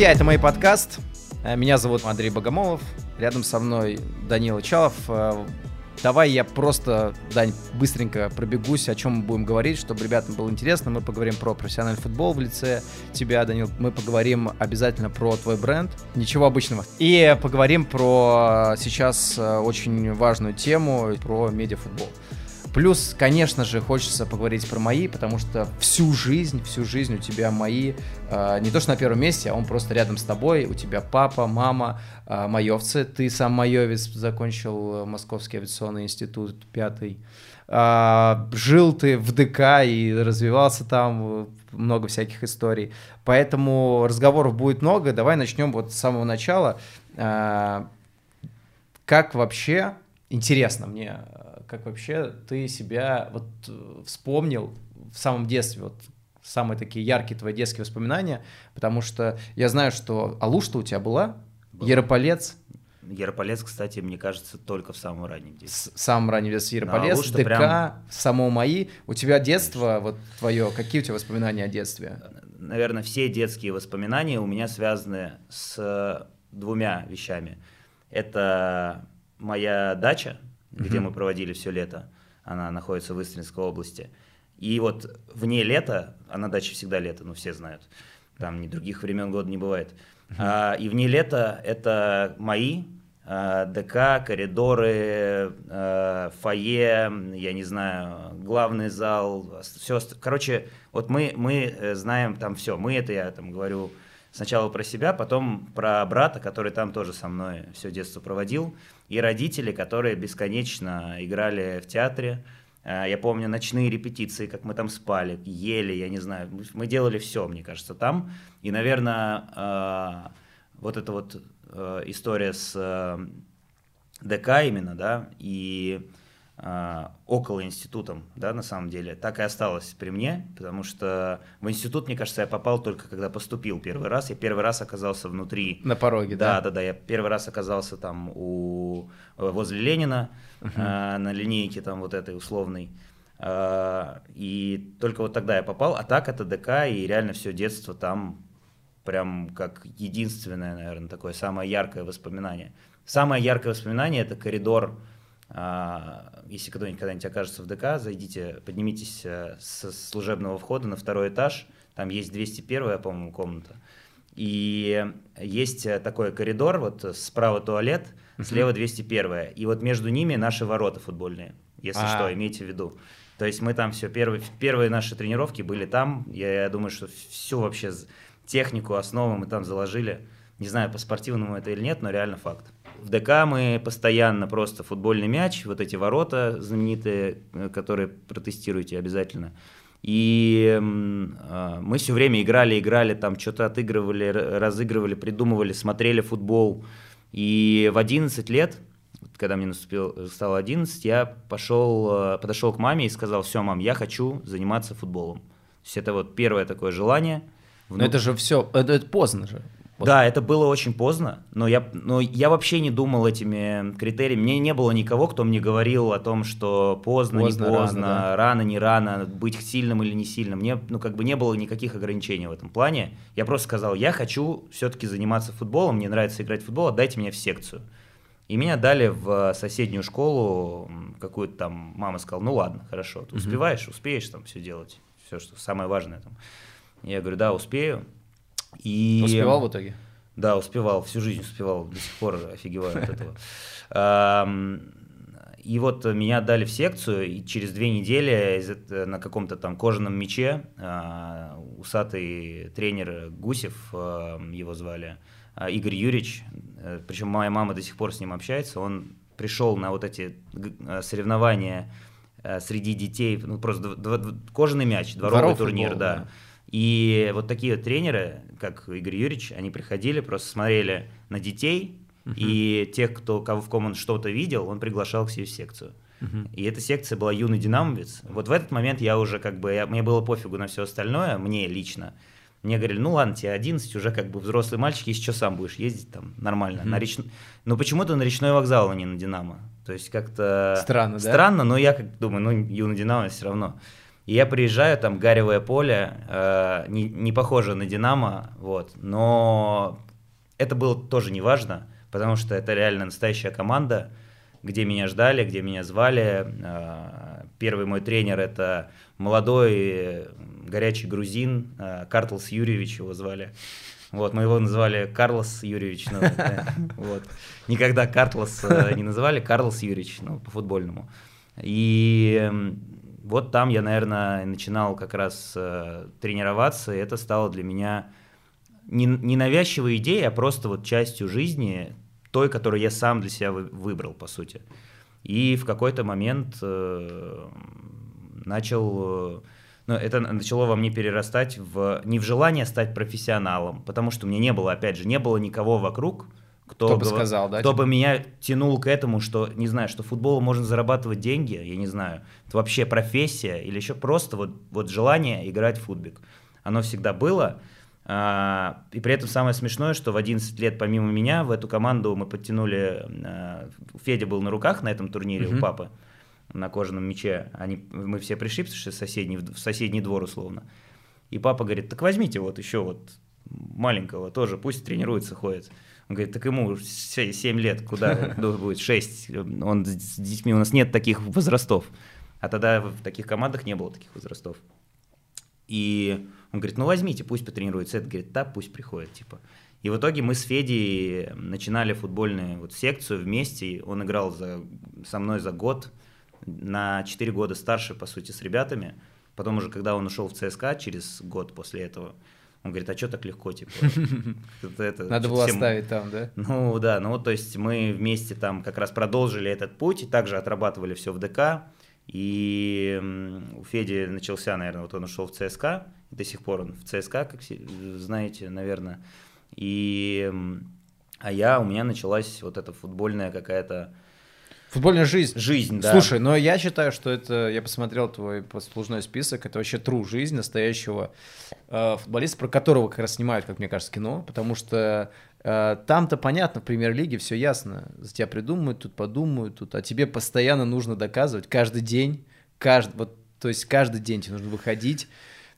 Друзья, это мой подкаст. Э, Меня зовут Андрей Богомолов. Рядом со мной Данила Чалов. Э, Давай я просто, Дань, быстренько пробегусь, о чем мы будем говорить, чтобы ребятам было интересно. Мы поговорим про профессиональный футбол в лице тебя, Данил. Мы поговорим обязательно про твой бренд. Ничего обычного. И поговорим про сейчас э, очень важную тему, про медиафутбол. Плюс, конечно же, хочется поговорить про мои, потому что всю жизнь, всю жизнь у тебя мои, э, не то что на первом месте, а он просто рядом с тобой, у тебя папа, мама, э, маевцы, ты сам маевец, закончил Московский авиационный институт, пятый, э, жил ты в ДК и развивался там, много всяких историй, поэтому разговоров будет много, давай начнем вот с самого начала. Э, как вообще, интересно мне, как вообще ты себя вот э, вспомнил в самом детстве, вот самые такие яркие твои детские воспоминания, потому что я знаю, что Алушта у тебя была, Была. Ярополец, Ярополец, кстати, мне кажется, только в самом раннем детстве. с- в самом раннем детстве Ярополец, Алушта ДК, прям- само мои. У тебя детство, вот твое, какие у тебя воспоминания о детстве? Наверное, все детские воспоминания у меня связаны с двумя вещами. Это моя дача, где Мгм. мы проводили все лето. Она находится в Истринской области. И вот вне лета, а на даче всегда лето, ну все знают, там ни других времен года не бывает. А, и вне лета это мои а, ДК, коридоры, а, фойе, я не знаю, главный зал, все. Короче, вот мы, мы э, знаем там все. Мы это я там говорю сначала про себя, потом про брата, который там тоже со мной все детство проводил, и родители, которые бесконечно играли в театре. А, Я помню ночные репетиции, как мы там спали, ели, я не знаю, мы- делали все, мне кажется, там. И, наверное, а, вот эта вот э, история с э, ДК именно, да, и около институтом, да, на самом деле, так и осталось при мне, потому что в институт, мне кажется, я попал только когда поступил первый раз. Я первый раз оказался внутри. На пороге, Да, да? да, да. Я первый раз оказался там у возле Ленина а, на линейке там вот этой условной. А, и только вот тогда я попал. А так это ДК и реально все детство там прям как единственное, наверное, такое самое яркое воспоминание. Самое яркое воспоминание это коридор. А, Если кто-нибудь когда-нибудь окажется в ДК, зайдите, поднимитесь э, со служебного входа на второй этаж. Там есть 201, по-моему, комната. И есть э, такой коридор, вот э, справа туалет, слева 201. И вот между ними наши ворота футбольные, если А. что, имейте в виду. То есть мы там все, первые, первые наши тренировки были там. Я, я думаю, что всю вообще технику, основы мы там заложили. Не знаю, по спортивному это или нет, но реально факт. В ДК мы постоянно просто футбольный мяч, вот эти ворота знаменитые, э, которые протестируйте обязательно. И а, мы все время играли, играли, там что-то отыгрывали, разыгрывали, придумывали, смотрели футбол. И в 11 лет, когда мне наступил, стало 11, я пошел, э, подошел к маме и сказал, все, мам, я хочу заниматься футболом. То есть это вот первое такое желание. Но это же все, это, это поздно же. Вот. Да, это было очень поздно, но я, но я вообще не думал этими критериями. Мне не было никого, кто мне говорил о том, что поздно, Поздно, не рано, поздно, да. рано, не рано, быть сильным или не сильным. Мне, ну, как бы не было никаких ограничений в этом плане. Я просто сказал, я хочу все-таки заниматься футболом, мне нравится играть в футбол, отдайте меня в секцию. И меня дали в соседнюю школу, какую-то там, мама сказала, ну ладно, хорошо, ты успеваешь, успеешь там все делать, все, что самое важное там. Я говорю, да, успею. И... Успевал в итоге? Да, успевал, всю жизнь успевал, до сих пор офигеваю от этого. И вот меня отдали в секцию, и через две недели на каком-то там кожаном мече а, усатый тренер Гусев, его звали, а, Игорь Юрьевич, э, причем моя мама до сих пор с ним общается, он пришел на вот эти э, соревнования э, среди детей, ну просто кожаный мяч, дворовый Дворовый турнир, футбол, да. да. И вот такие вот тренеры, как Игорь Юрьевич, они приходили, просто смотрели на детей, и тех, кто, кого, в ком он что-то видел, он приглашал к себе в секцию. И эта секция была юный динамовец. Вот в этот момент я уже как бы, я- мне было пофигу на все остальное, мне лично. Мне говорили, ну ладно, тебе 11, уже как бы взрослый мальчик, если что, сам будешь ездить там нормально. На реч... Но почему-то на речной вокзал, а не на Динамо. То есть как-то... Странно, да? Странно, но я как думаю, ну, юный Динамо все равно. И я приезжаю, там гаревое поле, э, не, не похоже на Динамо, вот, но это было тоже не важно, потому что это реально настоящая команда, где меня ждали, где меня звали. Э, первый мой тренер это молодой горячий грузин, э, Картлс Юрьевич его звали. Вот, мы его называли Карлос Юрьевич. Ну, да, вот. Никогда Картлос э, не называли, Карлос Юрьевич, ну, по-футбольному. И вот там я, наверное, начинал как раз э, тренироваться, и это стало для меня не, не навязчивой идеей, а просто вот частью жизни, той, которую я сам для себя выбрал, по сути. И в какой-то момент э, начал... Но это начало во мне перерастать в не в желание стать профессионалом, потому что у меня не было, опять же, не было никого вокруг, кто, кто бы сказал, да? Кто бы меня тянул к этому, что, не знаю, что футбол можно зарабатывать деньги, я не знаю, это вообще профессия или еще просто вот, вот желание играть в футбик. Оно всегда было. А, и при этом самое смешное, что в 11 лет помимо меня в эту команду мы подтянули... А, Федя был на руках на этом турнире mm-hmm. у папы на кожаном мяче. Они, мы все пришли, потому что соседний, в соседний двор условно. И папа говорит, так возьмите вот еще вот маленького тоже, пусть тренируется, ходит. Он говорит, так ему 7 лет, куда будет 6, он с детьми, у нас нет таких возрастов. А тогда в таких командах не было таких возрастов. И он говорит, ну возьмите, пусть потренируется. Это говорит, да, пусть приходит, типа. И в итоге мы с Федей начинали футбольную вот секцию вместе. Он играл за, со мной за год на 4 года старше, по сути, с ребятами. Потом уже, когда он ушел в ЦСКА через год после этого, он говорит, а что так легко, типа? Это, Надо было всем... оставить там, да? Ну да, ну то есть мы вместе там как раз продолжили этот путь, и также отрабатывали все в ДК, и у Феди начался, наверное, вот он ушел в ЦСКА, до сих пор он в ЦСКА, как знаете, наверное, и а я, у меня началась вот эта футбольная какая-то Футбольная жизнь. Жизнь, да. Слушай, но я считаю, что это, я посмотрел твой послужной список, это вообще true жизнь настоящего э, футболиста, про которого как раз снимают, как мне кажется, кино, потому что э, там-то понятно, в премьер-лиге все ясно, за тебя придумают, тут подумают, тут, а тебе постоянно нужно доказывать каждый день, каждый, вот, то есть каждый день тебе нужно выходить,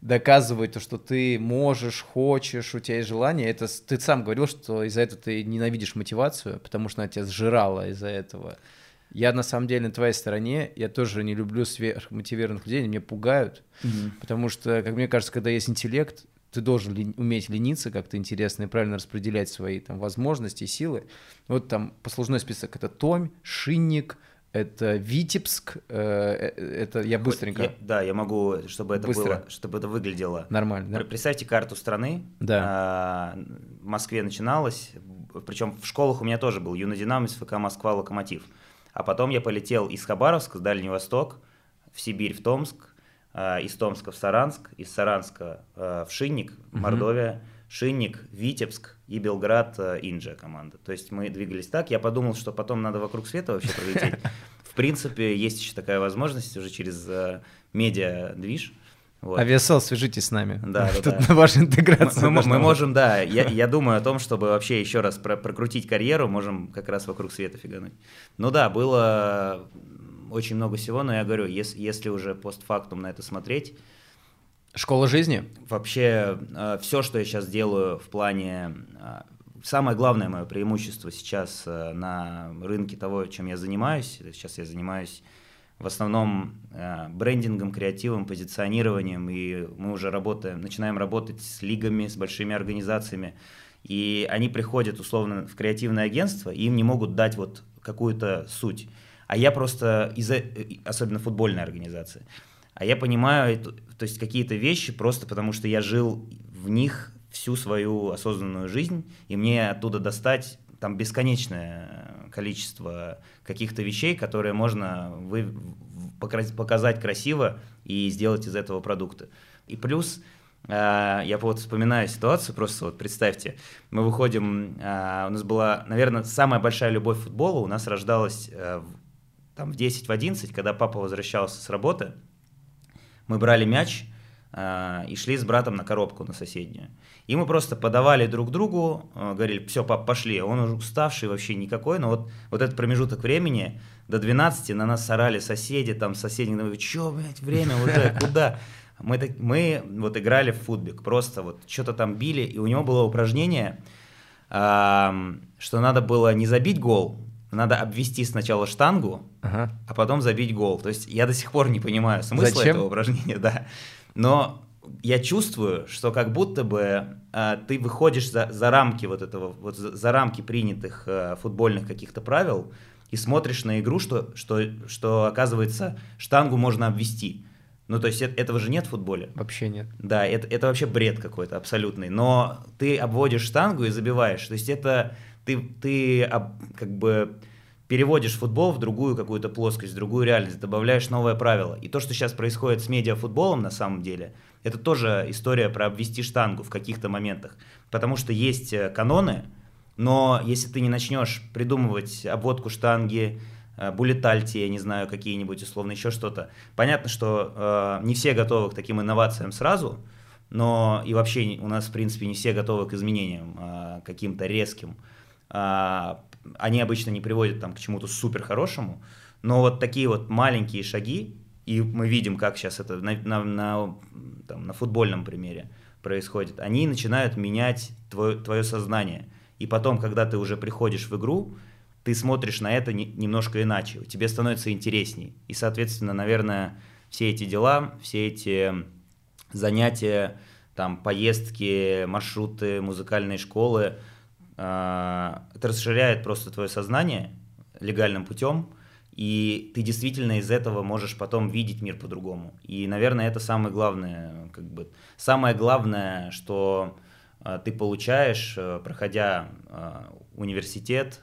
доказывать то, что ты можешь, хочешь, у тебя есть желание. Это ты сам говорил, что из-за этого ты ненавидишь мотивацию, потому что она тебя сжирала из-за этого. Я на самом деле на твоей стороне, я тоже не люблю сверхмотивированных людей, они меня пугают, mm-hmm. потому что, как мне кажется, когда есть интеллект, ты должен ли, уметь лениться как-то интересно и правильно распределять свои там возможности и силы. Вот там послужной список это Томь, Шинник, это Витебск, э, э это я быстренько. Я, да, я могу, чтобы это Быстро. было, чтобы это выглядело. Нормально. Да? Представьте карту страны. Да. А, в Москве начиналось, причем в школах у меня тоже был Юный Динамис, ФК Москва, Локомотив. А потом я полетел из Хабаровска, в Дальний Восток, в Сибирь, в Томск, э, из Томска в Саранск, из Саранска э, в Шинник, Мордовия, mm-hmm. Шинник, Витебск и Белград, э, Инджа команда. То есть мы двигались так. Я подумал, что потом надо вокруг света вообще пролететь. В принципе, есть еще такая возможность уже через медиа-движ. Вот. Авиасол, свяжитесь с нами. Да, да, Тут да. на вашу интеграцию. Мы, мы можем, да. Я, я думаю о том, чтобы вообще еще раз про прокрутить карьеру, можем как раз вокруг света фигануть. Ну да, было очень много всего, но я говорю, если, если уже постфактум на это смотреть. Школа жизни? Вообще, э, все, что я сейчас делаю в плане э, самое главное мое преимущество сейчас э, на рынке того, чем я занимаюсь, сейчас я занимаюсь в основном э, брендингом, креативом, позиционированием, и мы уже работаем, начинаем работать с лигами, с большими организациями, и они приходят условно в креативное агентство, и им не могут дать вот какую-то суть. А я просто, из особенно футбольная организация, а я понимаю, то есть какие-то вещи просто потому, что я жил в них всю свою осознанную жизнь, и мне оттуда достать там бесконечное количество каких-то вещей, которые можно вы, показать красиво и сделать из этого продукта. И плюс э, я вот вспоминаю ситуацию, просто вот представьте, мы выходим, э, у нас была, наверное, самая большая любовь к футболу у нас рождалась э, там в 10, в 11, когда папа возвращался с работы, мы брали мяч, и шли с братом на коробку на соседнюю. И мы просто подавали друг другу, э, говорили, все, пап, пошли. Он уже уставший вообще никакой, но вот, вот этот промежуток времени до 12 на нас орали соседи, там соседи, говорят, что, блядь, время уже, куда? Мы, так, мы вот играли в футбик, просто вот что-то там били, и у него было упражнение, э, что надо было не забить гол, надо обвести сначала штангу, ага. а потом забить гол. То есть я до сих пор не понимаю смысла Зачем? этого упражнения, да. Но я чувствую, что как будто бы э, ты выходишь за, за рамки вот этого, вот за, за рамки принятых э, футбольных каких-то правил и смотришь на игру, что, что, что оказывается штангу можно обвести. Ну, то есть этого же нет в футболе. Вообще нет. Да, это, это вообще бред какой-то абсолютный. Но ты обводишь штангу и забиваешь. То есть это ты, ты как бы переводишь футбол в другую какую-то плоскость, в другую реальность, добавляешь новое правило. И то, что сейчас происходит с медиафутболом на самом деле, это тоже история про обвести штангу в каких-то моментах. Потому что есть э, каноны, но если ты не начнешь придумывать обводку штанги, э, булетальти, я не знаю, какие-нибудь условно еще что-то. Понятно, что э, не все готовы к таким инновациям сразу, но и вообще у нас, в принципе, не все готовы к изменениям э, каким-то резким. Э, они обычно не приводят там, к чему-то супер хорошему, но вот такие вот маленькие шаги, и мы видим, как сейчас это на, на, на, там, на футбольном примере происходит, они начинают менять твое, твое сознание. И потом, когда ты уже приходишь в игру, ты смотришь на это не, немножко иначе, тебе становится интересней. И, соответственно, наверное, все эти дела, все эти занятия, там, поездки, маршруты, музыкальные школы, это расширяет просто твое сознание легальным путем, и ты действительно из этого можешь потом видеть мир по-другому. И, наверное, это самое главное, как бы, самое главное, что э, ты получаешь, э, проходя э, университет,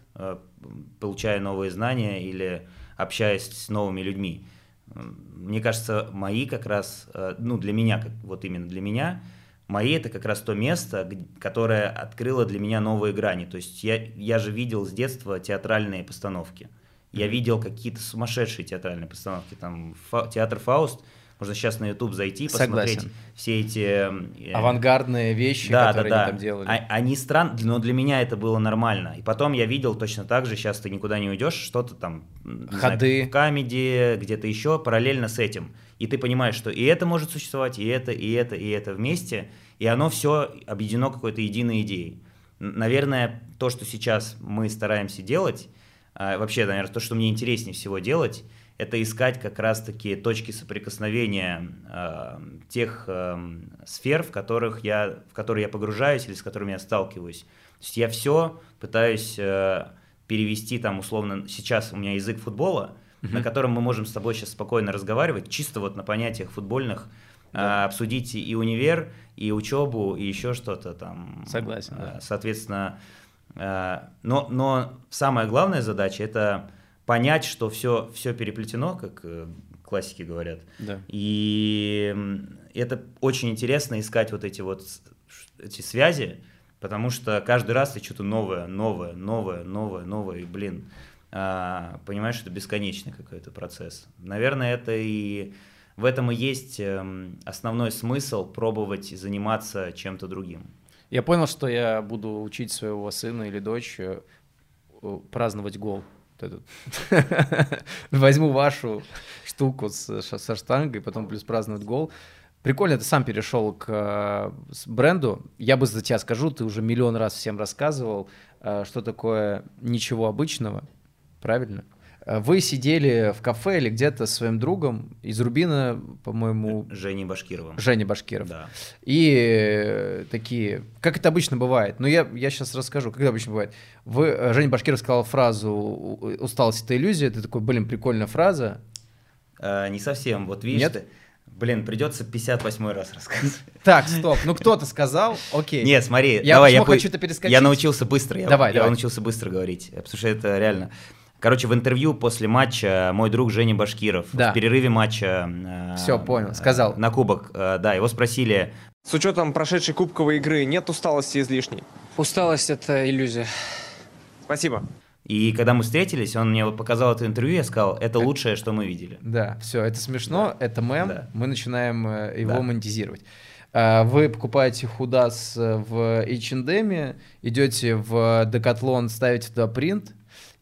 получая новые знания или общаясь с новыми людьми. Мне кажется, мои как раз, ну, для меня, вот именно для меня, мои это как раз то место, которое открыло для меня новые грани. То есть я, я же видел с детства театральные постановки. Я видел какие-то сумасшедшие театральные постановки, там фа- театр Фауст. Можно сейчас на YouTube зайти, посмотреть Согласен. все эти э, авангардные вещи, да, которые да, да. они там делали. А, они странные, но для меня это было нормально. И потом я видел точно так же, сейчас ты никуда не уйдешь, что-то там ходы знаю, в камеди, где-то еще параллельно с этим. И ты понимаешь, что и это может существовать, и это, и это, и это вместе, и оно все объединено какой-то единой идеей. Наверное, то, что сейчас мы стараемся делать, а, вообще, наверное, то, что мне интереснее всего делать, это искать как раз-таки точки соприкосновения э, тех э, сфер, в, которых я, в которые я погружаюсь или с которыми я сталкиваюсь. То есть я все пытаюсь э, перевести там условно, сейчас у меня язык футбола, uh-huh. на котором мы можем с тобой сейчас спокойно разговаривать, чисто вот на понятиях футбольных, да. обсудить и универ, и учебу, и еще что-то там. Согласен. Да. Соответственно, Э, но, но самая главная задача это понять, что все, все переплетено, как э, классики говорят. Да. И это очень интересно искать вот эти вот эти связи, потому что каждый раз ты что-то новое, новое, новое, новое, новое, и, блин, а, понимаешь, что бесконечный какой-то процесс. Наверное, это и в этом и есть эм, основной смысл пробовать заниматься чем-то другим. Я понял, что я буду учить своего сына или дочь э, праздновать гол. Возьму вашу штуку со штангой, потом плюс праздновать гол. Прикольно, ты сам перешел к э, бренду. Я бы за тебя скажу, ты уже миллион раз всем рассказывал, э, что такое ничего обычного, правильно? Э, вы сидели в кафе или где-то с своим другом из Рубина, по-моему... Женей Башкировым. Женя Башкиров. Да. И э, такие, как это обычно бывает, ну я, я сейчас расскажу, как это обычно бывает. Вы, э, Женя Башкиров сказал фразу «усталость — это иллюзия», ты такой, блин, прикольная фраза. А, не совсем, вот видишь Нет? ты... Блин, придется 58 раз рассказывать. Так, стоп, ну кто-то сказал, окей. Нет, смотри, я давай, я хочу это перескочить. Я научился быстро, я, давай, я давай. научился быстро говорить, потому что это реально... Короче, в интервью после матча мой друг Женя Башкиров да. в перерыве матча... Э, Все, понял, сказал. На кубок, э, да, его спросили... С учетом прошедшей кубковой игры нет усталости излишней? Усталость – это иллюзия. Спасибо. И когда мы встретились, он мне показал это интервью, я сказал, это лучшее, что мы видели. Да, все, это смешно, да. это мем, да. мы начинаем э, его да. монетизировать. Вы покупаете худас э, в H&M, идете в Decathlon, ставите туда принт,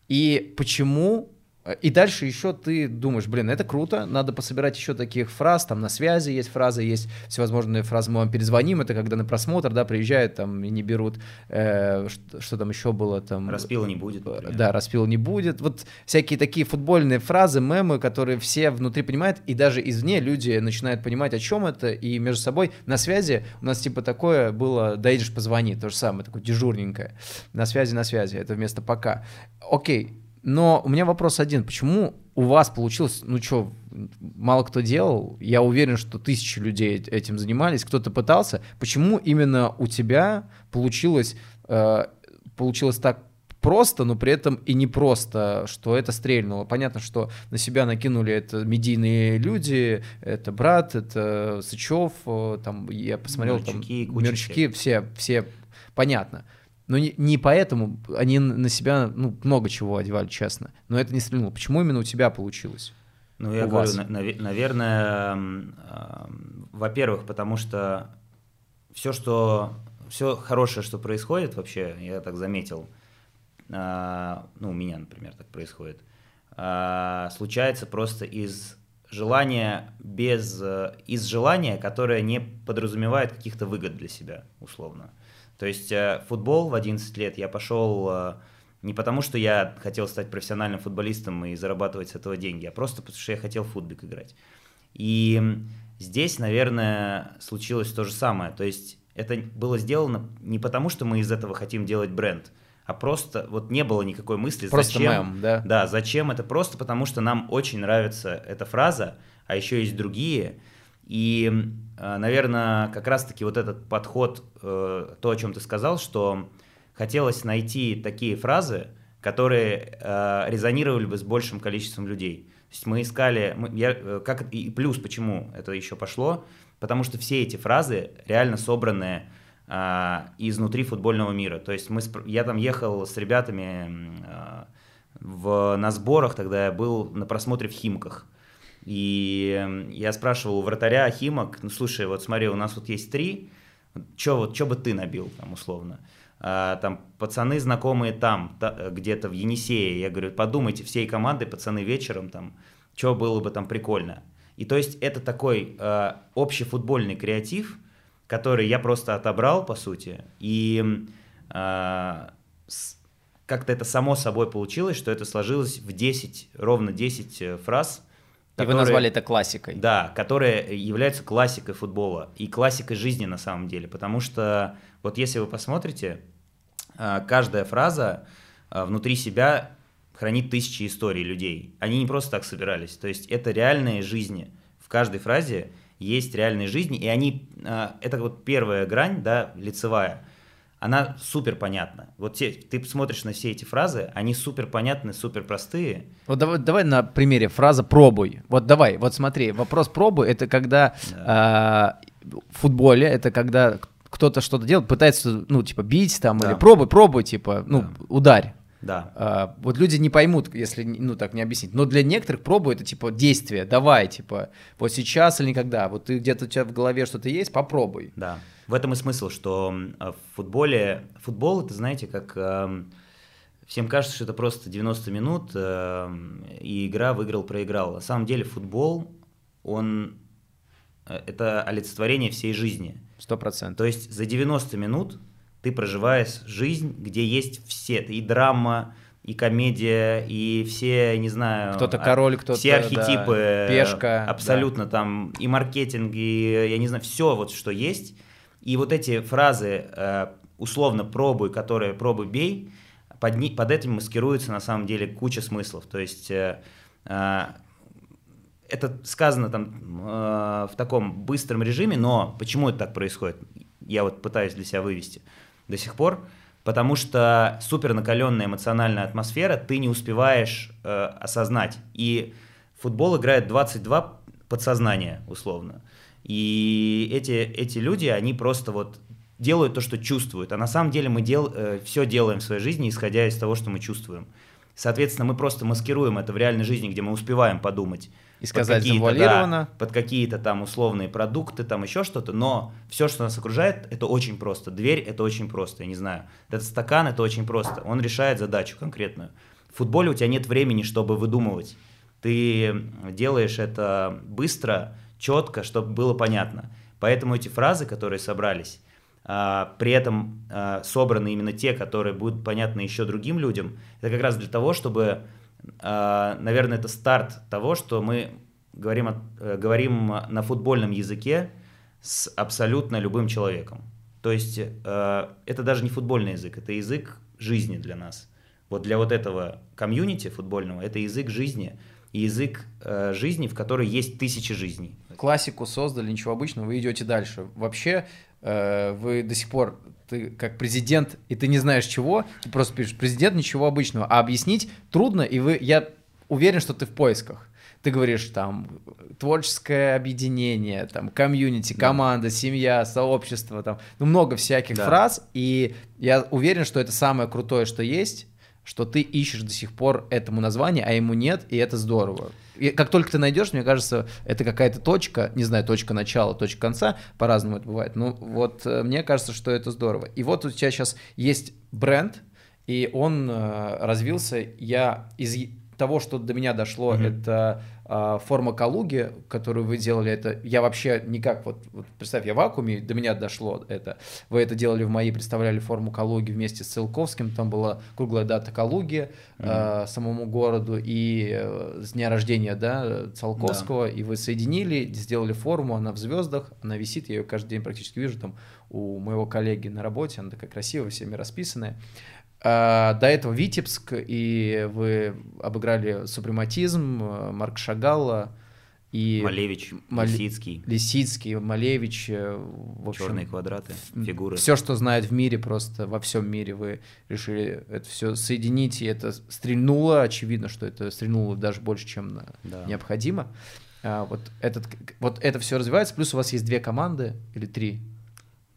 и почему и дальше еще ты думаешь, блин, это круто, надо пособирать еще таких фраз, там на связи есть фразы, есть всевозможные фразы, мы вам перезвоним, это когда на просмотр, да, приезжают там и не берут, э, что, что там еще было там. Распила не будет. Например. Да, распила не будет. Вот всякие такие футбольные фразы, мемы, которые все внутри понимают, и даже извне люди начинают понимать, о чем это, и между собой на связи у нас типа такое было, доедешь, позвони, то же самое, такое дежурненькое. На связи, на связи, это вместо пока. Окей, но у меня вопрос один. Почему у вас получилось, ну что, мало кто делал, я уверен, что тысячи людей этим занимались, кто-то пытался. Почему именно у тебя получилось, э, получилось так просто, но при этом и не просто, что это стрельнуло. Понятно, что на себя накинули это медийные люди, это брат, это Сычев, э, там я посмотрел, Мерчуки, там Мерчуки, все, все, понятно. Но не, не поэтому они на себя ну, много чего одевали, честно. Но это не стрельнуло. Почему именно у тебя получилось? Ну, я говорю, на, наверное, э, во-первых, потому что все, что все хорошее, что происходит вообще, я так заметил, э, ну, у меня, например, так происходит, э, случается просто из желания без из желания, которое не подразумевает каких-то выгод для себя, условно. То есть э, футбол в 11 лет я пошел э, не потому, что я хотел стать профессиональным футболистом и зарабатывать с этого деньги, а просто потому, что я хотел в футбик играть. И здесь, наверное, случилось то же самое. То есть это было сделано не потому, что мы из этого хотим делать бренд, а просто вот не было никакой мысли, просто зачем. Мем, да? Да, зачем это? Просто потому, что нам очень нравится эта фраза, а еще есть другие. И Э, наверное, как раз-таки вот этот подход, э, то, о чем ты сказал, что хотелось найти такие фразы, которые э, резонировали бы с большим количеством людей. То есть мы искали, мы, я, как, и плюс почему это еще пошло, потому что все эти фразы реально собраны изнутри футбольного мира. То есть мы, я там ехал с ребятами в, на сборах, тогда я был на просмотре в Химках. И я спрашивал у вратаря Химок, ну слушай, вот смотри, у нас вот есть три, что вот, что бы ты набил там условно? А, там пацаны знакомые там, та, где-то в Енисее, я говорю, подумайте всей командой, пацаны вечером там, что было бы там прикольно. И то есть это такой э, общий футбольный креатив, который я просто отобрал, по сути, и э, как-то это само собой получилось, что это сложилось в 10, ровно 10 э, фраз, Которые, и вы назвали это классикой. Да, которые являются классикой футбола и классикой жизни на самом деле. Потому что вот если вы посмотрите, а, каждая фраза а, внутри себя хранит тысячи историй людей. Они не просто так собирались. То есть это реальные жизни. В каждой фразе есть реальные жизни, и они, а, это вот первая грань, да, лицевая – она супер понятна. Вот те, ты смотришь на все эти фразы, они супер понятны, супер простые. Вот давай, давай на примере фраза «пробуй». Вот давай, вот смотри, вопрос «пробуй» — это когда да. э, в футболе, это когда кто-то что-то делает, пытается, ну, типа, бить там, да. или пробуй, пробуй, типа, ну, да. ударь. Да. А, вот люди не поймут, если, ну, так не объяснить. Но для некоторых пробуй это, типа, действие, давай, типа, вот сейчас или никогда. Вот ты где-то у тебя в голове что-то есть, попробуй. Да. В этом и смысл, что в футболе, футбол это, знаете, как эм, всем кажется, что это просто 90 минут, эм, и игра выиграл, проиграл. На самом деле футбол, он э, это олицетворение всей жизни. Сто процентов. То есть за 90 минут ты проживаешь жизнь, где есть все, и драма, и комедия, и все, не знаю... Кто-то король, кто-то... Все архетипы. Да, пешка. Абсолютно, да. там и маркетинг, и, я не знаю, все вот, что есть – и вот эти фразы э, условно «пробуй», которые «пробуй, бей», под, ни, под этим маскируется на самом деле куча смыслов. То есть э, э, это сказано там в таком быстром режиме, но почему это так происходит? Я вот пытаюсь для себя вывести до сих пор. Потому что супер накаленная эмоциональная атмосфера, ты не успеваешь э, осознать. И футбол играет 22 подсознания, условно. И эти, эти люди, они просто вот делают то, что чувствуют. А на самом деле мы дел, э, все делаем в своей жизни, исходя из того, что мы чувствуем. Соответственно, мы просто маскируем это в реальной жизни, где мы успеваем подумать. И сказать под какие-то, завуалированно. да, под какие-то там условные продукты, там еще что-то, но все, что нас окружает, это очень просто. Дверь это очень просто, я не знаю. Этот стакан это очень просто. Он решает задачу конкретную. В футболе у тебя нет времени, чтобы выдумывать. Ты делаешь это быстро, четко, чтобы было понятно. Поэтому эти фразы, которые собрались, при этом а, собраны именно те, которые будут понятны еще другим людям, это как раз для того, чтобы, а, наверное, это старт того, что мы говорим, э, говорим на футбольном языке с абсолютно любым человеком. То есть это даже не футбольный язык, это язык жизни для нас. Вот для вот этого комьюнити футбольного это язык жизни, язык э, жизни, в которой есть тысячи жизней. Классику создали, ничего обычного, вы идете дальше. Вообще, э, вы до сих пор, ты как президент, и ты не знаешь чего, ты просто пишешь президент, ничего обычного, а объяснить трудно, и вы, я уверен, что ты в поисках. Ты говоришь там творческое объединение, там комьюнити, команда, семья, сообщество, там ну много всяких Да. фраз, и я уверен, что это самое крутое, что есть, что ты ищешь до сих пор этому название, а ему нет, и это здорово. И как только ты найдешь, мне кажется, это какая-то точка, не знаю, точка начала, точка конца, по-разному это бывает. Ну вот э, мне кажется, что это здорово. И вот у тебя сейчас есть бренд, и он э, развился. Я из того, что до меня дошло, Мгм. это э, форма Калуги, которую вы делали, это я вообще никак, вот, вот представь, я в вакууме, до меня дошло это. Вы это делали в моей, представляли форму Калуги вместе с Целковским, там была круглая дата Калуги э, самому городу. И э, с дня рождения, да, Циолковского, и вы соединили, сделали форму, она в звездах, она висит, я ее каждый день практически вижу там у моего коллеги на работе, она такая красивая, всеми расписанная. А, До этого Витебск, и вы обыграли супрематизм, э, Марк Шагалла и Малевич, Мале- Лисицкий, Лисицкий, Малевич, э, в общем, черные квадраты, фигуры. все, что знают в мире, просто во всем мире вы решили это все соединить, и это стрельнуло, очевидно, что это стрельнуло даже больше, чем Да. необходимо. А, вот, этот, вот это все развивается, плюс у вас есть две команды или три,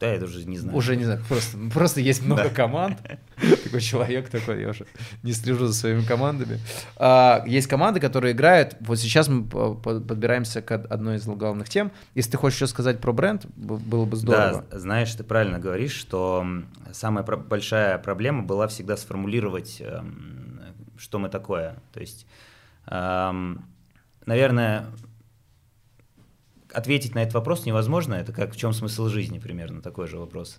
Да, я уже не знаю. уже не знаю, просто, просто есть много Да. команд. Такой человек такой, я уже не слежу за своими командами. А, Есть команды, которые играют. Вот сейчас мы по- по- подбираемся к од- одной из главных тем. Если ты хочешь еще сказать про бренд, было бы здорово. Да, знаешь, ты правильно говоришь, что самая про- большая проблема была всегда сформулировать, эм, что мы такое. То есть, эм, наверное, ответить на этот вопрос невозможно. Это как в чем смысл жизни, примерно такой же вопрос.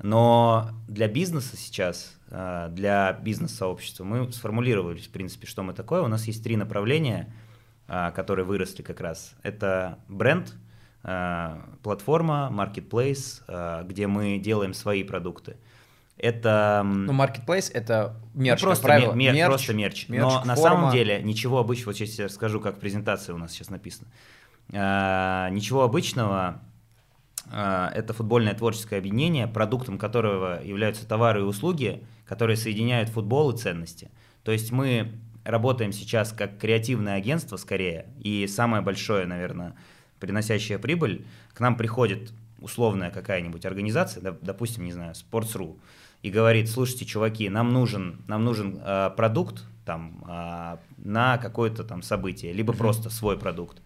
Но для бизнеса сейчас, э, для бизнес-сообщества мы сформулировали, в принципе, что мы такое. У нас есть три направления, а, которые выросли как раз. Это бренд, а, платформа, marketplace, а, где мы делаем свои продукты. Это Ну, marketplace это ну, мерч, просто, как правило. мер- мер- мерч, просто мерч. мерч, Но на форма. самом деле ничего обычного, вот сейчас я расскажу, как презентация у нас сейчас написана. А, ничего обычного. а, это футбольное творческое объединение, продуктом которого являются товары и услуги, которые соединяют футбол и ценности. То есть мы работаем сейчас как креативное агентство скорее, и самое большое, наверное, приносящее прибыль, к нам приходит условная какая-нибудь организация, доп- допустим, не знаю, Sports.ru, и говорит, слушайте, чуваки, нам нужен, нам нужен э, продукт там, а, на какое-то там событие, либо просто свой продукт.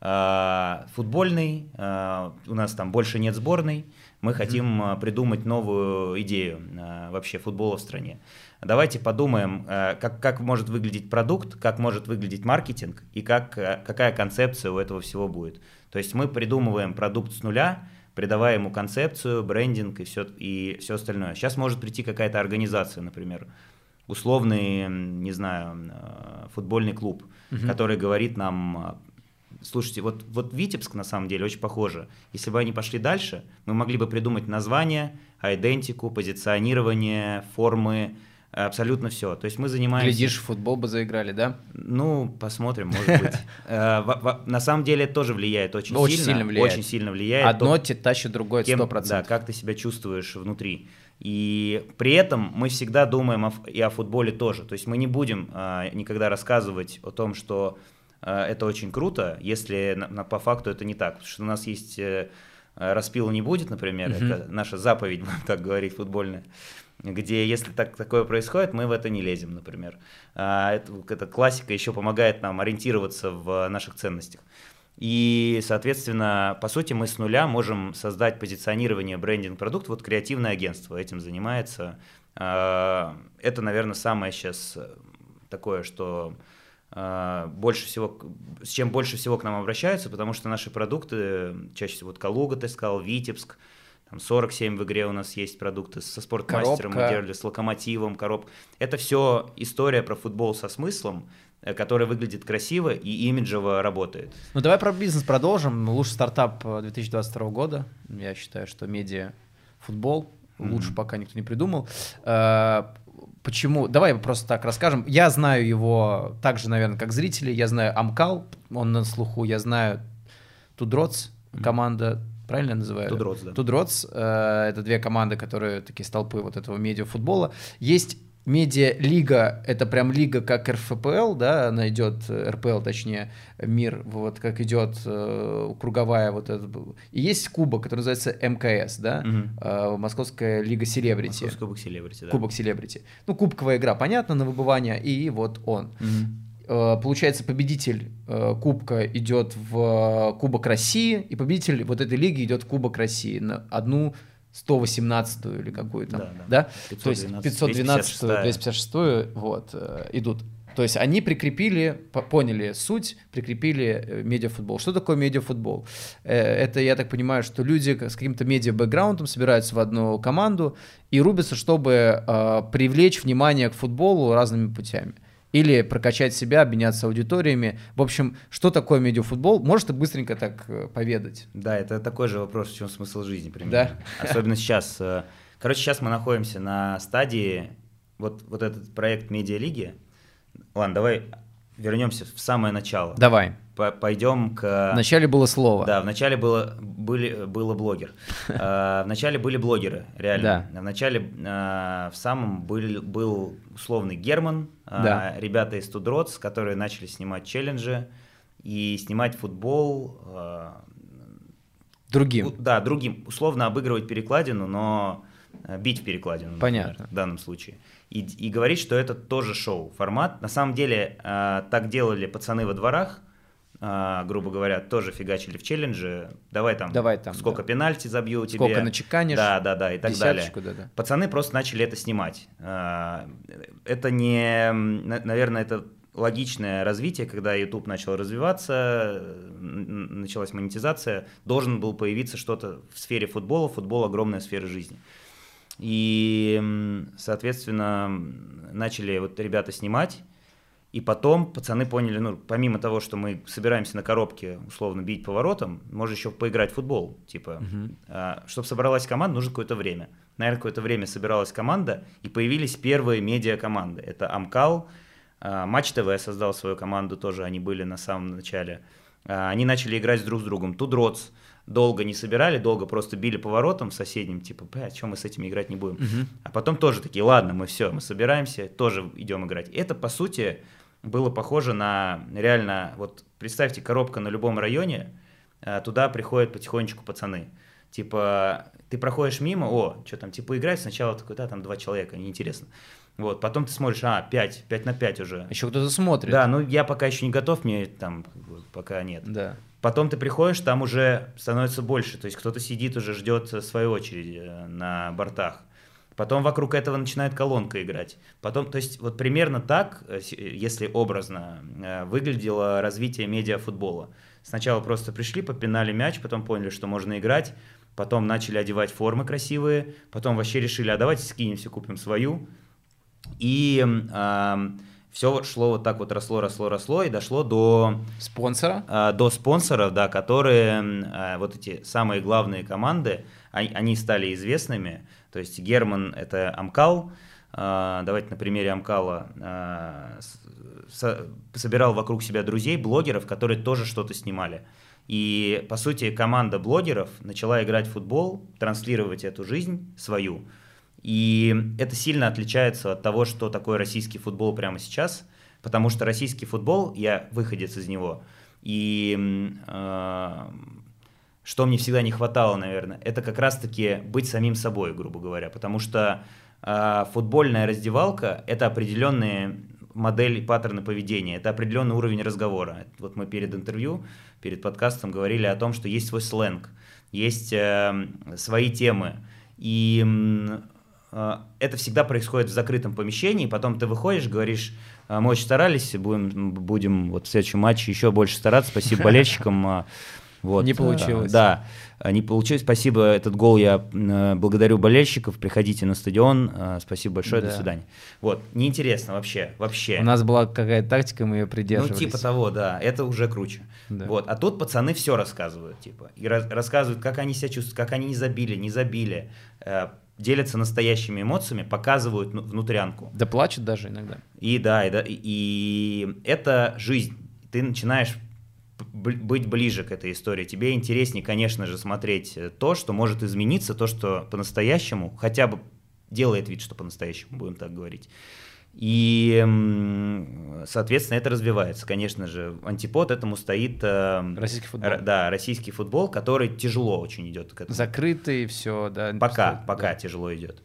Футбольный, а, у нас там больше нет сборной, мы хотим а, придумать новую идею а, вообще футбола в стране. Давайте подумаем, как, как может выглядеть продукт, как может выглядеть маркетинг и как, какая концепция у этого всего будет. То есть мы придумываем продукт с нуля, придавая ему концепцию, брендинг и все, и все остальное. Сейчас может прийти какая-то организация, например, условный, не знаю, э, футбольный клуб, который говорит нам, э, слушайте, вот, вот Витебск на самом деле очень похоже. Если бы они пошли дальше, мы могли бы придумать название, идентику, позиционирование, формы, э, абсолютно все. То есть мы занимаемся... Глядишь, в футбол бы заиграли, да? Ну, посмотрим, может быть. Э, На самом деле это тоже влияет очень Очень сильно. сильно влияет. Очень сильно влияет. Одно тащит другое, кем- сто Да, процентов. как ты себя чувствуешь внутри. И при этом мы всегда думаем и о футболе тоже. То есть мы не будем а, никогда рассказывать о том, что это очень круто, если по факту это не так. Потому что у нас есть э, распила не будет, например, Мгм. это наша заповедь, будем так говорить, футбольная. где если так, такое происходит, мы в это не лезем, например. А, это, эта классика еще помогает нам ориентироваться в наших ценностях. И, соответственно, по сути, мы с нуля можем создать позиционирование брендинг продукт. Вот креативное агентство этим занимается. А, это, наверное, самое сейчас такое, что больше всего, с чем больше всего к нам обращаются, потому что наши продукты, чаще всего вот Калуга, ты сказал, Витебск, там 47 в игре у нас есть продукты со спортмастером, коробка. мы делали с локомотивом, короб. Это все история про футбол со смыслом, э, которая выглядит красиво и имиджево работает. Ну давай про бизнес продолжим. Лучший стартап 2022 э, года. Я считаю, что медиа футбол лучше mm-hmm. пока никто не придумал. Почему? Давай просто так расскажем. Я знаю его также, наверное, как зрители. Я знаю Амкал, он на слуху. Я знаю Тудроц, команда правильно я называю? Тудроц, да. Тудроц, э, это две команды, которые такие столпы вот этого медиафутбола. Есть медиа-лига, это прям лига как РФПЛ, да, она идет, РПЛ точнее, мир, вот как идет э, круговая вот эта. И есть кубок, который называется МКС, да, угу. э, Московская лига Селебрити. Московский кубок Селебрити, да. Кубок Селебрити. Ну, кубковая игра, понятно, на выбывание, и вот он. Угу. Э, получается, победитель э, Кубка идет в Кубок России, и победитель вот этой лиги идет в Кубок России на одну 118 или какую то да, да. да? То есть 512 256 вот, э, идут. То есть они прикрепили, поняли суть, прикрепили медиафутбол. Что такое медиафутбол? Это, я так понимаю, что люди с каким-то медиа-бэкграундом собираются в одну команду и рубятся, чтобы привлечь внимание к футболу разными путями или прокачать себя, обменяться аудиториями. В общем, что такое медиафутбол? Можешь ты быстренько так э, поведать? Да, это такой же вопрос, в чем смысл жизни, примерно. Да? Особенно сейчас. Э, короче, сейчас мы находимся на стадии, вот, вот этот проект Медиалиги. Ладно, давай вернемся в самое начало. Давай пойдем к... Вначале было слово. Да, вначале было, были, было блогер. А, вначале были блогеры, реально. Да. Вначале а, в самом был, был условный Герман, а, да. ребята из Тудроц, которые начали снимать челленджи и снимать футбол. Другим. Да, другим. Условно обыгрывать перекладину, но бить в перекладину. Понятно. Например, в данном случае. И, и говорить, что это тоже шоу, формат. На самом деле так делали пацаны во дворах, а, грубо говоря, тоже фигачили в челлендже. Давай там, Давай там сколько да. пенальти забью тебе. Сколько начеканешь. Да, да, да, и так далее. Да, да. Пацаны просто начали это снимать. А, это не, наверное, это логичное развитие, когда YouTube начал развиваться, началась монетизация, должен был появиться что-то в сфере футбола. Футбол – огромная сфера жизни. И, соответственно, начали вот ребята снимать, и потом пацаны поняли, ну, помимо того, что мы собираемся на коробке, условно, бить поворотом, можно еще поиграть в футбол. Типа, uh-huh. а, чтобы собралась команда, нужно какое-то время. Наверное, какое-то время собиралась команда, и появились первые медиа-команды. Это Амкал, а, Матч ТВ создал свою команду, тоже они были на самом начале. А, они начали играть друг с другом. Тудроц долго не собирали, долго просто били поворотом соседним, типа, бля, что мы с этими играть не будем. Uh-huh. А потом тоже такие, ладно, мы все, мы собираемся, тоже идем играть. Это, по сути, было похоже на реально, вот представьте, коробка на любом районе, а, туда приходят потихонечку пацаны. Типа, ты проходишь мимо, о, что там, типа, играть сначала такой, да, там два человека, неинтересно. Вот, потом ты смотришь, а, 5, 5 на 5 уже. Еще кто-то смотрит. Да, ну я пока еще не готов, мне там пока нет. Да. Потом ты приходишь, там уже становится больше, то есть кто-то сидит уже ждет своей очереди э, на бортах. Потом вокруг этого начинает колонка играть. Потом, то есть вот примерно так, э, если образно, э, выглядело развитие медиафутбола. Сначала просто пришли, попинали мяч, потом поняли, что можно играть, потом начали одевать формы красивые, потом вообще решили, а давайте скинемся, купим свою. И э, все шло вот так вот, росло, росло, росло, и дошло до... Спонсора? Э, до спонсоров, да, которые, э, вот эти самые главные команды, они, они стали известными, то есть Герман – это Амкал, а, давайте на примере Амкала, а, собирал вокруг себя друзей, блогеров, которые тоже что-то снимали. И, по сути, команда блогеров начала играть в футбол, транслировать эту жизнь свою. И это сильно отличается от того, что такое российский футбол прямо сейчас, потому что российский футбол, я выходец из него, и э, что мне всегда не хватало, наверное, это как раз-таки быть самим собой, грубо говоря, потому что а, футбольная раздевалка – это определенные модели, паттерны поведения, это определенный уровень разговора. Вот мы перед интервью, перед подкастом говорили о том, что есть свой сленг, есть э, свои темы, и э, это всегда происходит в закрытом помещении, потом ты выходишь, говоришь, «А, мы очень старались, будем, будем вот в следующем матче еще больше стараться, спасибо болельщикам. А, вот, не получилось. Да, не получилось. Спасибо, этот гол я э, благодарю болельщиков. Приходите на стадион. Э, спасибо большое, да. до свидания. Вот, неинтересно вообще, вообще. У нас была какая-то тактика, мы ее придерживались. Ну, типа того, да, это уже круче. Да. Вот, а тут пацаны все рассказывают, типа, и раз, рассказывают, как они себя чувствуют, как они не забили, не забили, э, делятся настоящими эмоциями, показывают внутрянку. Да плачут даже иногда. И да, и, да, и, и это жизнь. Ты начинаешь быть ближе к этой истории. Тебе интереснее, конечно же, смотреть то, что может измениться, то, что по-настоящему, хотя бы делает вид, что по-настоящему, будем так говорить. И, соответственно, это развивается. Конечно же, антипод этому стоит... Э, российский футбол. Да, российский футбол, который тяжело очень идет к этому. Закрытый, все, да. Пока, стоит, пока да. тяжело идет.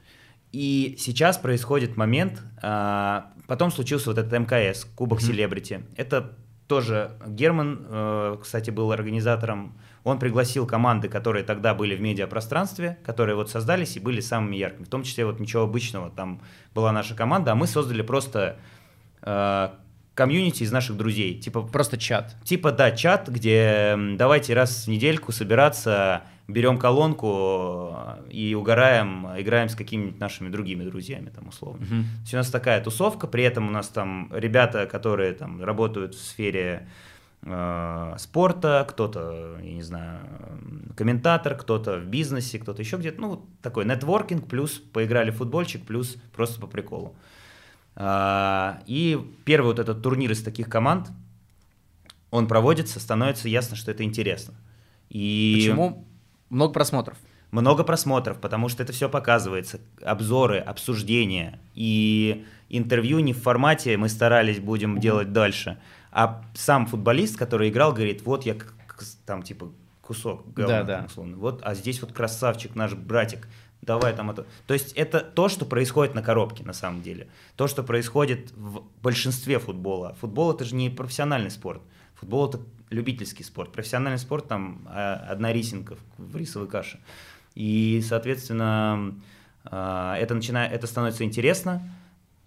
И сейчас происходит момент, а, потом случился вот этот МКС, Кубок mm-hmm. Селебрити. Это тоже Герман, э, кстати, был организатором. Он пригласил команды, которые тогда были в медиапространстве, которые вот создались и были самыми яркими. В том числе вот ничего обычного, там была наша команда, а мы создали просто э, комьюнити из наших друзей. Типа, просто чат. Типа, да, чат, где давайте раз в недельку собираться берем колонку э, и угораем, играем с какими-нибудь нашими другими друзьями, там, условно. Uh-huh. То есть у нас такая тусовка, при этом у нас там ребята, которые там работают в сфере спорта, кто-то, я не знаю, комментатор, кто-то в бизнесе, кто-то еще где-то, ну, такой нетворкинг, плюс поиграли в футбольчик, плюс просто по приколу. А, и первый вот этот турнир из таких команд, он проводится, становится ясно, что это интересно. И... Почему много просмотров. Много просмотров, потому что это все показывается. Обзоры, обсуждения. И интервью не в формате мы старались будем делать дальше. А сам футболист, который играл, говорит, вот я там типа кусок говна, да, да. условно. Вот, а здесь вот красавчик, наш братик. Давай там это. То есть это то, что происходит на коробке на самом деле. То, что происходит в большинстве футбола. Футбол это же не профессиональный спорт. Футбол это любительский спорт. Профессиональный спорт там а, одна рисинка в рисовой каше. И, соответственно, а, это, начинает, это становится интересно,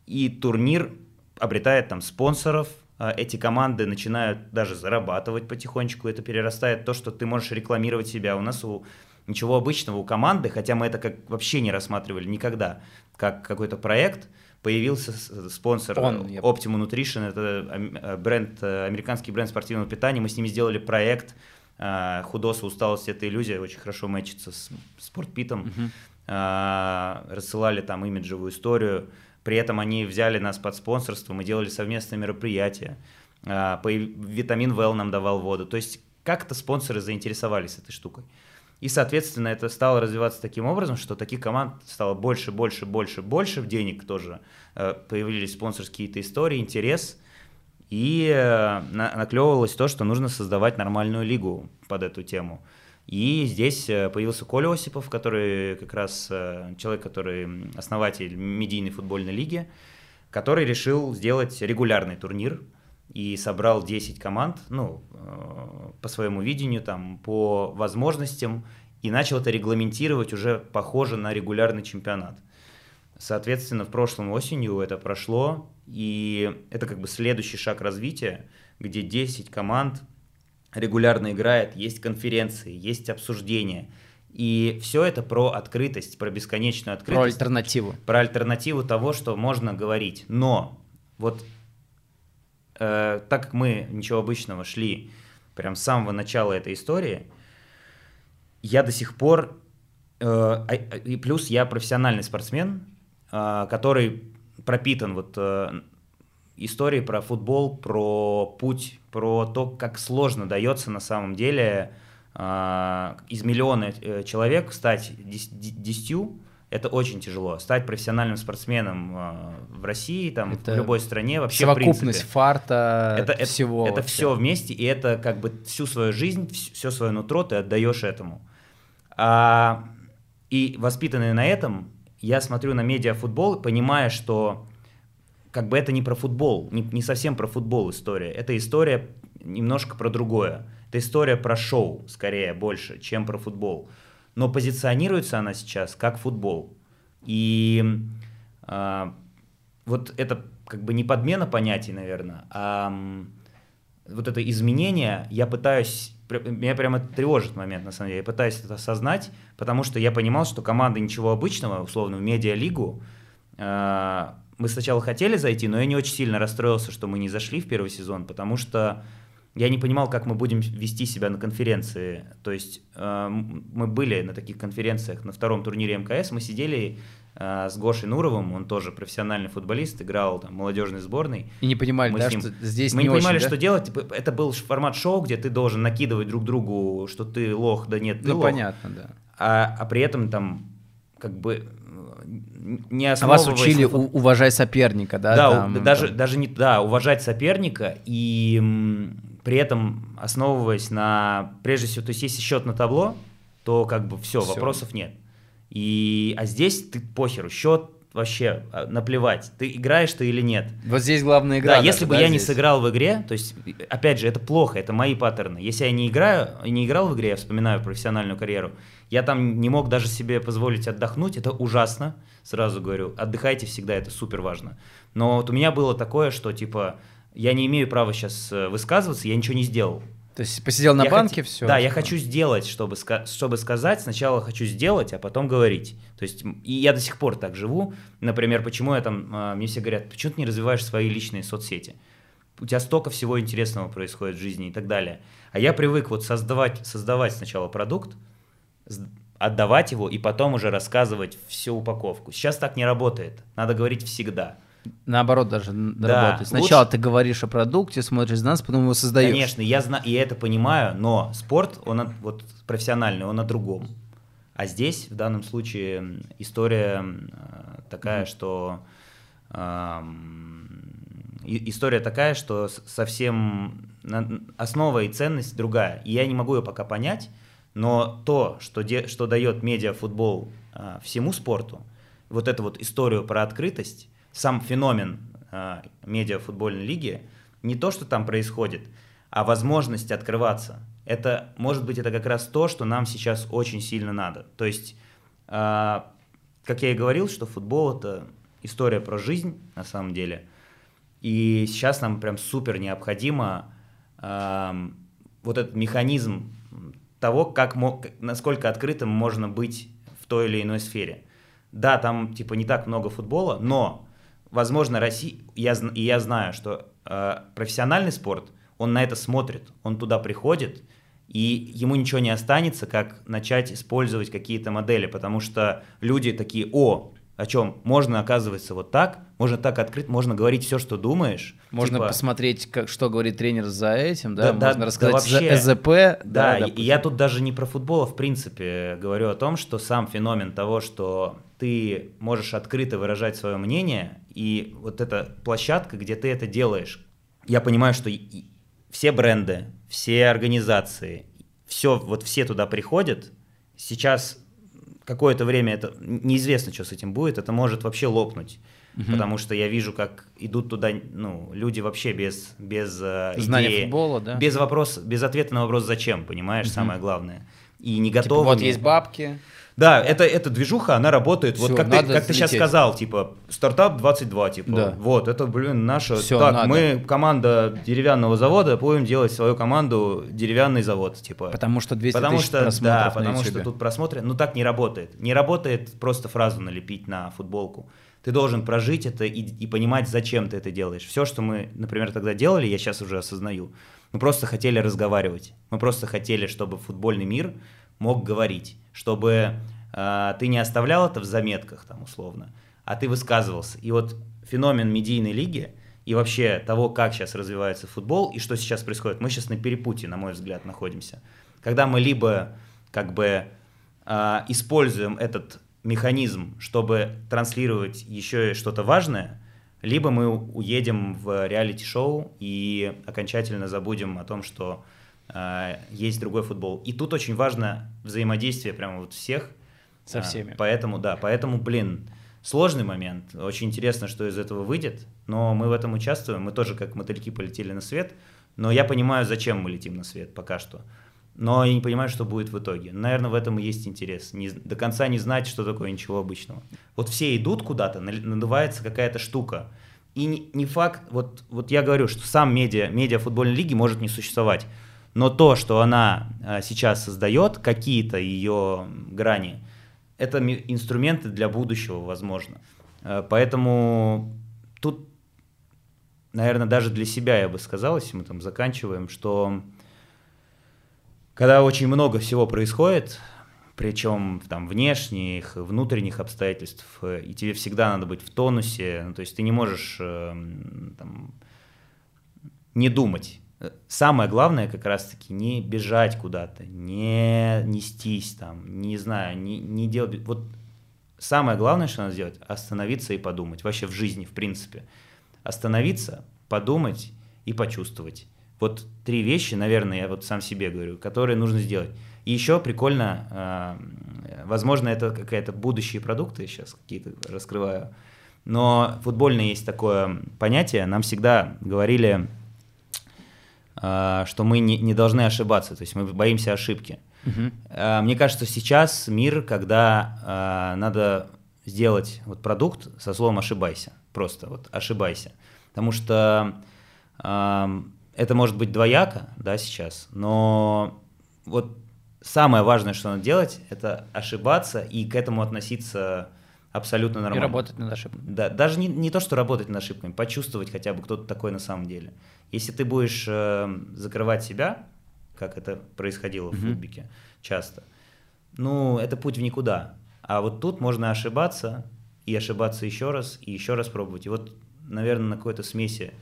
и турнир обретает там спонсоров, а, эти команды начинают даже зарабатывать потихонечку, это перерастает то, что ты можешь рекламировать себя. У нас у ничего обычного у команды, хотя мы это как вообще не рассматривали никогда, как какой-то проект – появился спонсор Он, Optimum Nutrition, это э, бренд, э, американский бренд спортивного питания, мы с ними сделали проект э, «Худоса, усталость – это иллюзия», очень хорошо мэчится с спортпитом, угу. рассылали там имиджевую историю, при этом они взяли нас под спонсорство, мы делали совместные мероприятия, витамин Well нам давал воду, то есть как-то спонсоры заинтересовались этой штукой. И, соответственно, это стало развиваться таким образом, что таких команд стало больше, больше, больше, больше, денег тоже э, появились спонсорские какие-то истории, интерес, и э, наклевывалось то, что нужно создавать нормальную лигу под эту тему. И здесь э, появился Коля Осипов, который как раз человек, который основатель медийной футбольной лиги, который решил сделать регулярный турнир – и собрал 10 команд, ну, э, по своему видению, там, по возможностям, и начал это регламентировать уже похоже на регулярный чемпионат. Соответственно, в прошлом осенью это прошло, и это как бы следующий шаг развития, где 10 команд регулярно играет, есть конференции, есть обсуждения. И все это про открытость, про бесконечную открытость. Про альтернативу. Про альтернативу того, что можно говорить. Но вот э, так как мы ничего обычного шли прям с самого начала этой истории, я до сих пор, э, а, и плюс я профессиональный спортсмен, э, который пропитан вот э, историей про футбол, про путь, про то, как сложно дается на самом деле э, из миллиона э, человек стать десятью, это очень тяжело. Стать профессиональным спортсменом э, в России, там, это в любой стране, вообще совокупность в принципе, фарта, это, всего. Это, это все вместе, и это как бы всю свою жизнь, все свое нутро ты отдаешь этому. А, и воспитанный на этом, я смотрю на медиафутбол, понимая, что как бы это не про футбол, не, не совсем про футбол история. Это история немножко про другое. Это история про шоу, скорее, больше, чем про футбол. Но позиционируется она сейчас как футбол. И э, вот это как бы не подмена понятий, наверное, а вот это изменение я пытаюсь меня прямо тревожит момент, на самом деле. Я пытаюсь это осознать, потому что я понимал, что команда ничего обычного, условно, в медиалигу, э, мы сначала хотели зайти, но я не очень сильно расстроился, что мы не зашли в первый сезон, потому что я не понимал, как мы будем вести себя на конференции. То есть э, мы были на таких конференциях на втором турнире МКС, мы сидели э, с Гошей Нуровым, он тоже профессиональный футболист, играл там молодежной сборной. И не понимали, мы да, ним... что здесь Мы не, не, понимали, очень, что да? делать. Типа, Это был формат шоу, где ты должен накидывать друг другу, что ты лох, да нет, ты Ну, лох. понятно, да. А, а при этом там как бы не А вас основываясь учили на уважать соперника, да? да, там, даже, там. даже не да, уважать соперника и при этом основываясь на, прежде всего, то есть если счет на табло, то как бы все, Всё. вопросов нет. И, а здесь ты похеру, счет вообще а, наплевать, ты играешь ты или нет. Вот здесь главная игра. да, если бы да, я не здесь? сыграл в игре, то есть, опять же, это плохо, это мои паттерны. Если я не играю, не играл в игре, я вспоминаю профессиональную карьеру, я там не мог даже себе позволить отдохнуть, это ужасно, сразу говорю. Отдыхайте всегда, это супер важно. Но вот у меня было такое, что типа я не имею права сейчас высказываться, я ничего не сделал. То есть посидел на Я банке, хот- все. Да, я хочу сделать, чтобы, ска- чтобы сказать. Сначала хочу сделать, а потом говорить. То есть, и я до сих пор так живу. Например, почему я там, а, мне все говорят, почему ты не развиваешь свои личные соцсети? У тебя столько всего интересного происходит в жизни и так далее. А я привык вот создавать, создавать сначала продукт, отдавать его и потом уже рассказывать всю упаковку. Сейчас так не работает. Надо говорить всегда. Наоборот даже Да, работает. Сначала лучше- ты говоришь о продукте, смотришь на нас, потом его создаешь. Конечно, я знаю, и это понимаю, но спорт, он вот профессиональный, он о другом. А здесь, в данном случае, история э, такая, что ам, и- история такая, что совсем основа и ценность другая. И я не могу ее пока понять, но то, что, де- что дает медиафутбол а, всему спорту, вот эту вот историю про открытость, сам феномен а, медиафутбольной лиги, не то, что там происходит, а возможность открываться. Это, может быть, это как раз то, что нам сейчас очень сильно надо. То есть, а, как я и говорил, что футбол это история про жизнь на самом деле. И сейчас нам прям супер необходимо ам, вот этот механизм того, как мо- к- насколько открытым можно быть в той или иной сфере. Да, там типа не так много футбола, но, возможно, Россия, я, и я знаю, что э, профессиональный спорт, он на это смотрит, он туда приходит, и ему ничего не останется, как начать использовать какие-то модели, потому что люди такие, о, о чем? Можно, оказывается, вот так, можно так открыть, можно говорить все, что думаешь. Можно Типа, посмотреть, как, что говорит тренер за этим, да, Да, да, можно да рассказать вообще. за ЭЗП. Да, и- и я тут даже не про футбол, а в принципе говорю о том, что сам феномен того, что ты можешь открыто выражать свое мнение, и вот эта площадка, где ты это делаешь, я понимаю, что все бренды, все организации, все, вот все туда приходят, сейчас какое-то время это неизвестно, что с этим будет, это может вообще лопнуть. Мгм. Потому что я вижу, как идут туда ну, люди вообще без, без э, Знание идеи. футбола, да. Без вопроса, без ответа на вопрос «зачем», понимаешь, Мгм. самое главное. И не Типа, готовы. вот есть бабки. Да, это, эта движуха, она работает. вот Всё, как ты, как ты сейчас сказал, типа, стартап 22, типа, Да. вот, это, блин, наша... Всё, так, надо. мы команда деревянного завода, будем делать свою команду деревянный завод, типа. Потому что 200 Потому тысяч что, просмотров да, потому что Ютубе. тут просмотры, ну так не работает. Не работает просто фразу налепить на футболку. Ты должен прожить это и, и понимать, зачем ты это делаешь. Все, что мы, например, тогда делали, я сейчас уже осознаю. Мы просто хотели разговаривать. Мы просто хотели, чтобы футбольный мир мог говорить, чтобы э, ты не оставлял это в заметках, там, условно, а ты высказывался. И вот феномен медийной лиги и вообще того, как сейчас развивается футбол и что сейчас происходит, мы сейчас на перепутье, на мой взгляд, находимся. Когда мы либо как бы а, используем этот механизм, чтобы транслировать еще что-то важное, либо мы уедем в реалити-шоу и окончательно забудем о том, что а, есть другой футбол. И тут очень важно взаимодействие прямо вот всех, Со всеми. А, поэтому, да, поэтому, блин, сложный момент. Очень интересно, что из этого выйдет, но мы в этом участвуем. Мы тоже как мотыльки полетели на свет, но я понимаю, зачем мы летим на свет пока что. Но я не понимаю, что будет в итоге. Наверное, в этом и есть интерес. Не, до конца не знать, что такое ничего обычного. Вот все идут куда-то, надувается какая-то штука. И не, не факт, вот, вот я говорю, что сам медиа, медиа футбольной лиги может не существовать. Но то, что она а, сейчас создает, какие-то ее грани, это инструменты для будущего, возможно. А, поэтому тут, наверное, даже для себя я бы сказал, если мы там заканчиваем, что когда очень много всего происходит, причем там внешних, внутренних обстоятельств, и тебе всегда надо быть в тонусе, ну, то есть ты не можешь э, там, не думать. Самое главное как раз-таки не бежать куда-то, не нестись там, не знаю, не, не делать... Вот самое главное, что надо сделать, остановиться и подумать. Вообще в жизни, в принципе. Остановиться, подумать и почувствовать. Вот три вещи, наверное, я вот сам себе говорю, которые нужно сделать. И еще прикольно, а, возможно, это какая-то будущие продукты, сейчас какие-то раскрываю, но футбольное есть такое понятие, нам всегда говорили, а, что мы не, не должны ошибаться, то есть мы боимся ошибки. Uh-huh. Мне кажется, сейчас мир, когда надо сделать вот продукт со словом ошибайся, просто вот ошибайся, потому что это может быть двояко, да, сейчас, но вот самое важное, что надо делать, это ошибаться и к этому относиться абсолютно нормально. И работать над ошибками. Да, даже не, не то, что работать над ошибками, почувствовать хотя бы, кто то такой на самом деле. Если ты будешь э, закрывать себя, как это происходило mm-hmm. в футбике часто, ну, это путь в никуда. А вот тут можно ошибаться, и ошибаться еще раз, и еще раз пробовать. И вот, наверное, на какой-то смеси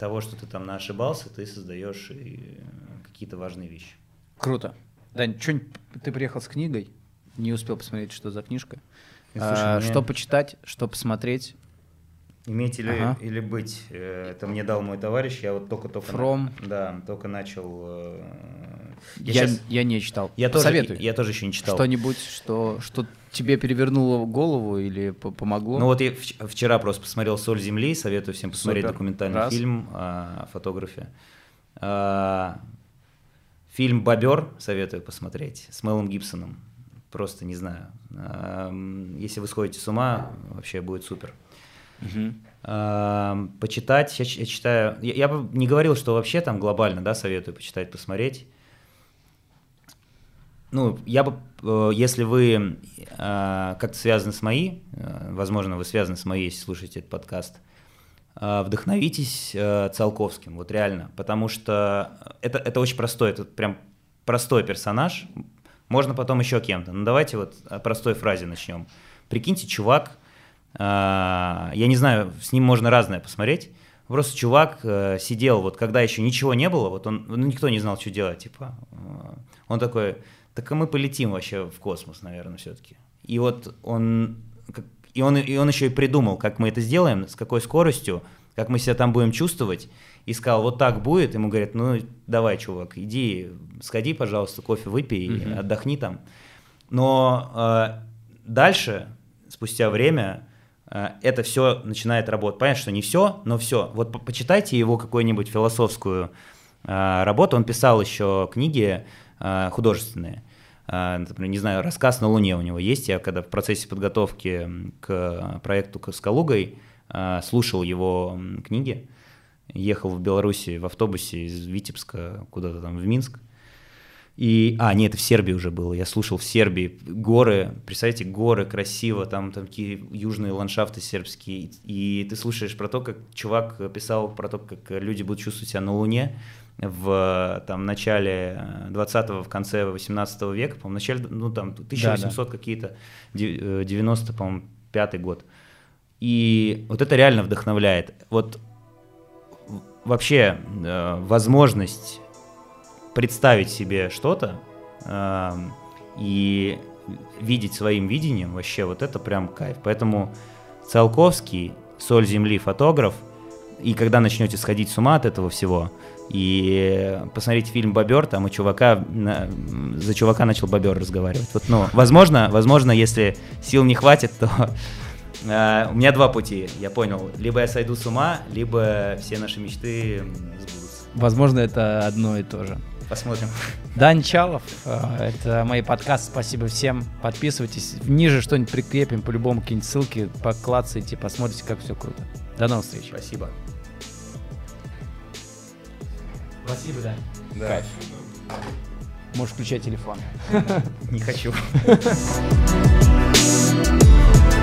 того, что ты там ошибался, ты создаешь и какие-то важные вещи. Круто. Дань, что ты приехал с книгой, не успел посмотреть, что за книжка. Слушай, а, мне... Что почитать, что посмотреть? Иметь или, ага. или быть. Э, это мне дал мой товарищ. Я вот только-только... From... На... Да, только начал... Э, я, я, сейчас... я не читал. Я тоже, Советую. Я тоже еще не читал. Что-нибудь, что, что тебе перевернуло голову или помогло? Ну вот я вчера просто посмотрел «Соль земли». Советую всем посмотреть Супер. документальный Раз. фильм о фотографе. А, фильм «Бобер» советую посмотреть с Мелом Гибсоном. Просто не знаю. Если вы сходите с ума, вообще будет супер. Почитать, я, я читаю, я, я бы не говорил, что вообще там глобально, да, советую почитать, посмотреть. Ну, я бы, э, если вы э, как-то связаны с моей, э, возможно, вы связаны с моей, если слушаете этот подкаст, вдохновитесь Циолковским, вот реально, потому что это, это очень простой, это прям простой персонаж, можно потом еще кем-то. Ну, давайте вот о простой фразе начнем. Прикиньте, чувак, я не знаю, с ним можно разное посмотреть, Просто чувак сидел, вот когда еще ничего не было, вот он, ну, никто не знал, что делать, типа, он такой, так и мы полетим вообще в космос, наверное, все-таки. И вот он, и он, и он еще и придумал, как мы это сделаем, с какой скоростью, как мы себя там будем чувствовать, и сказал, вот так будет, ему говорят, ну давай, чувак, иди, сходи, пожалуйста, кофе выпей, mm-hmm. отдохни там. Но э, дальше, спустя время, э, это все начинает работать. Понятно, что не все, но все. Вот по почитайте его какую-нибудь философскую э, работу. Он писал еще книги э, художественные. Э, например, не знаю, рассказ на Луне у него есть. Я когда в процессе подготовки к проекту с Калугой э, слушал его книги, ехал в Беларуси в автобусе из Витебска куда-то там в Минск. И, а, нет, это в Сербии уже было. Я слушал в Сербии горы, представляете, горы красиво, там, там такие южные ландшафты сербские. И ты слушаешь про то, как чувак писал про то, как люди будут чувствовать себя на Луне в там, начале 20-го, в конце 18 века, по-моему, начале, ну там 1800 да, да. какие-то, 90, э, по-моему, пятый год. И вот это реально вдохновляет. Вот вообще э, возможность представить себе что-то э, и видеть своим видением, вообще вот это прям кайф. Поэтому Циолковский, «Соль земли», фотограф – И когда начнете сходить с ума от этого всего, и посмотрите фильм «Бобер», там у чувака, за чувака начал бобер разговаривать. Вот, ну, возможно, возможно, если сил не хватит, то э, у меня два пути, я понял. Либо я сойду с ума, либо все наши мечты сбудутся. Возможно, это одно и то же. Посмотрим. Дань Чалов, э, это мои подкасты, спасибо всем. Подписывайтесь, ниже что-нибудь прикрепим, по-любому какие-нибудь ссылки, поклацайте, посмотрите, как все круто. До новых встреч. Спасибо. Спасибо, Дань. Да. Кайф. Можешь включать телефон. Не хочу.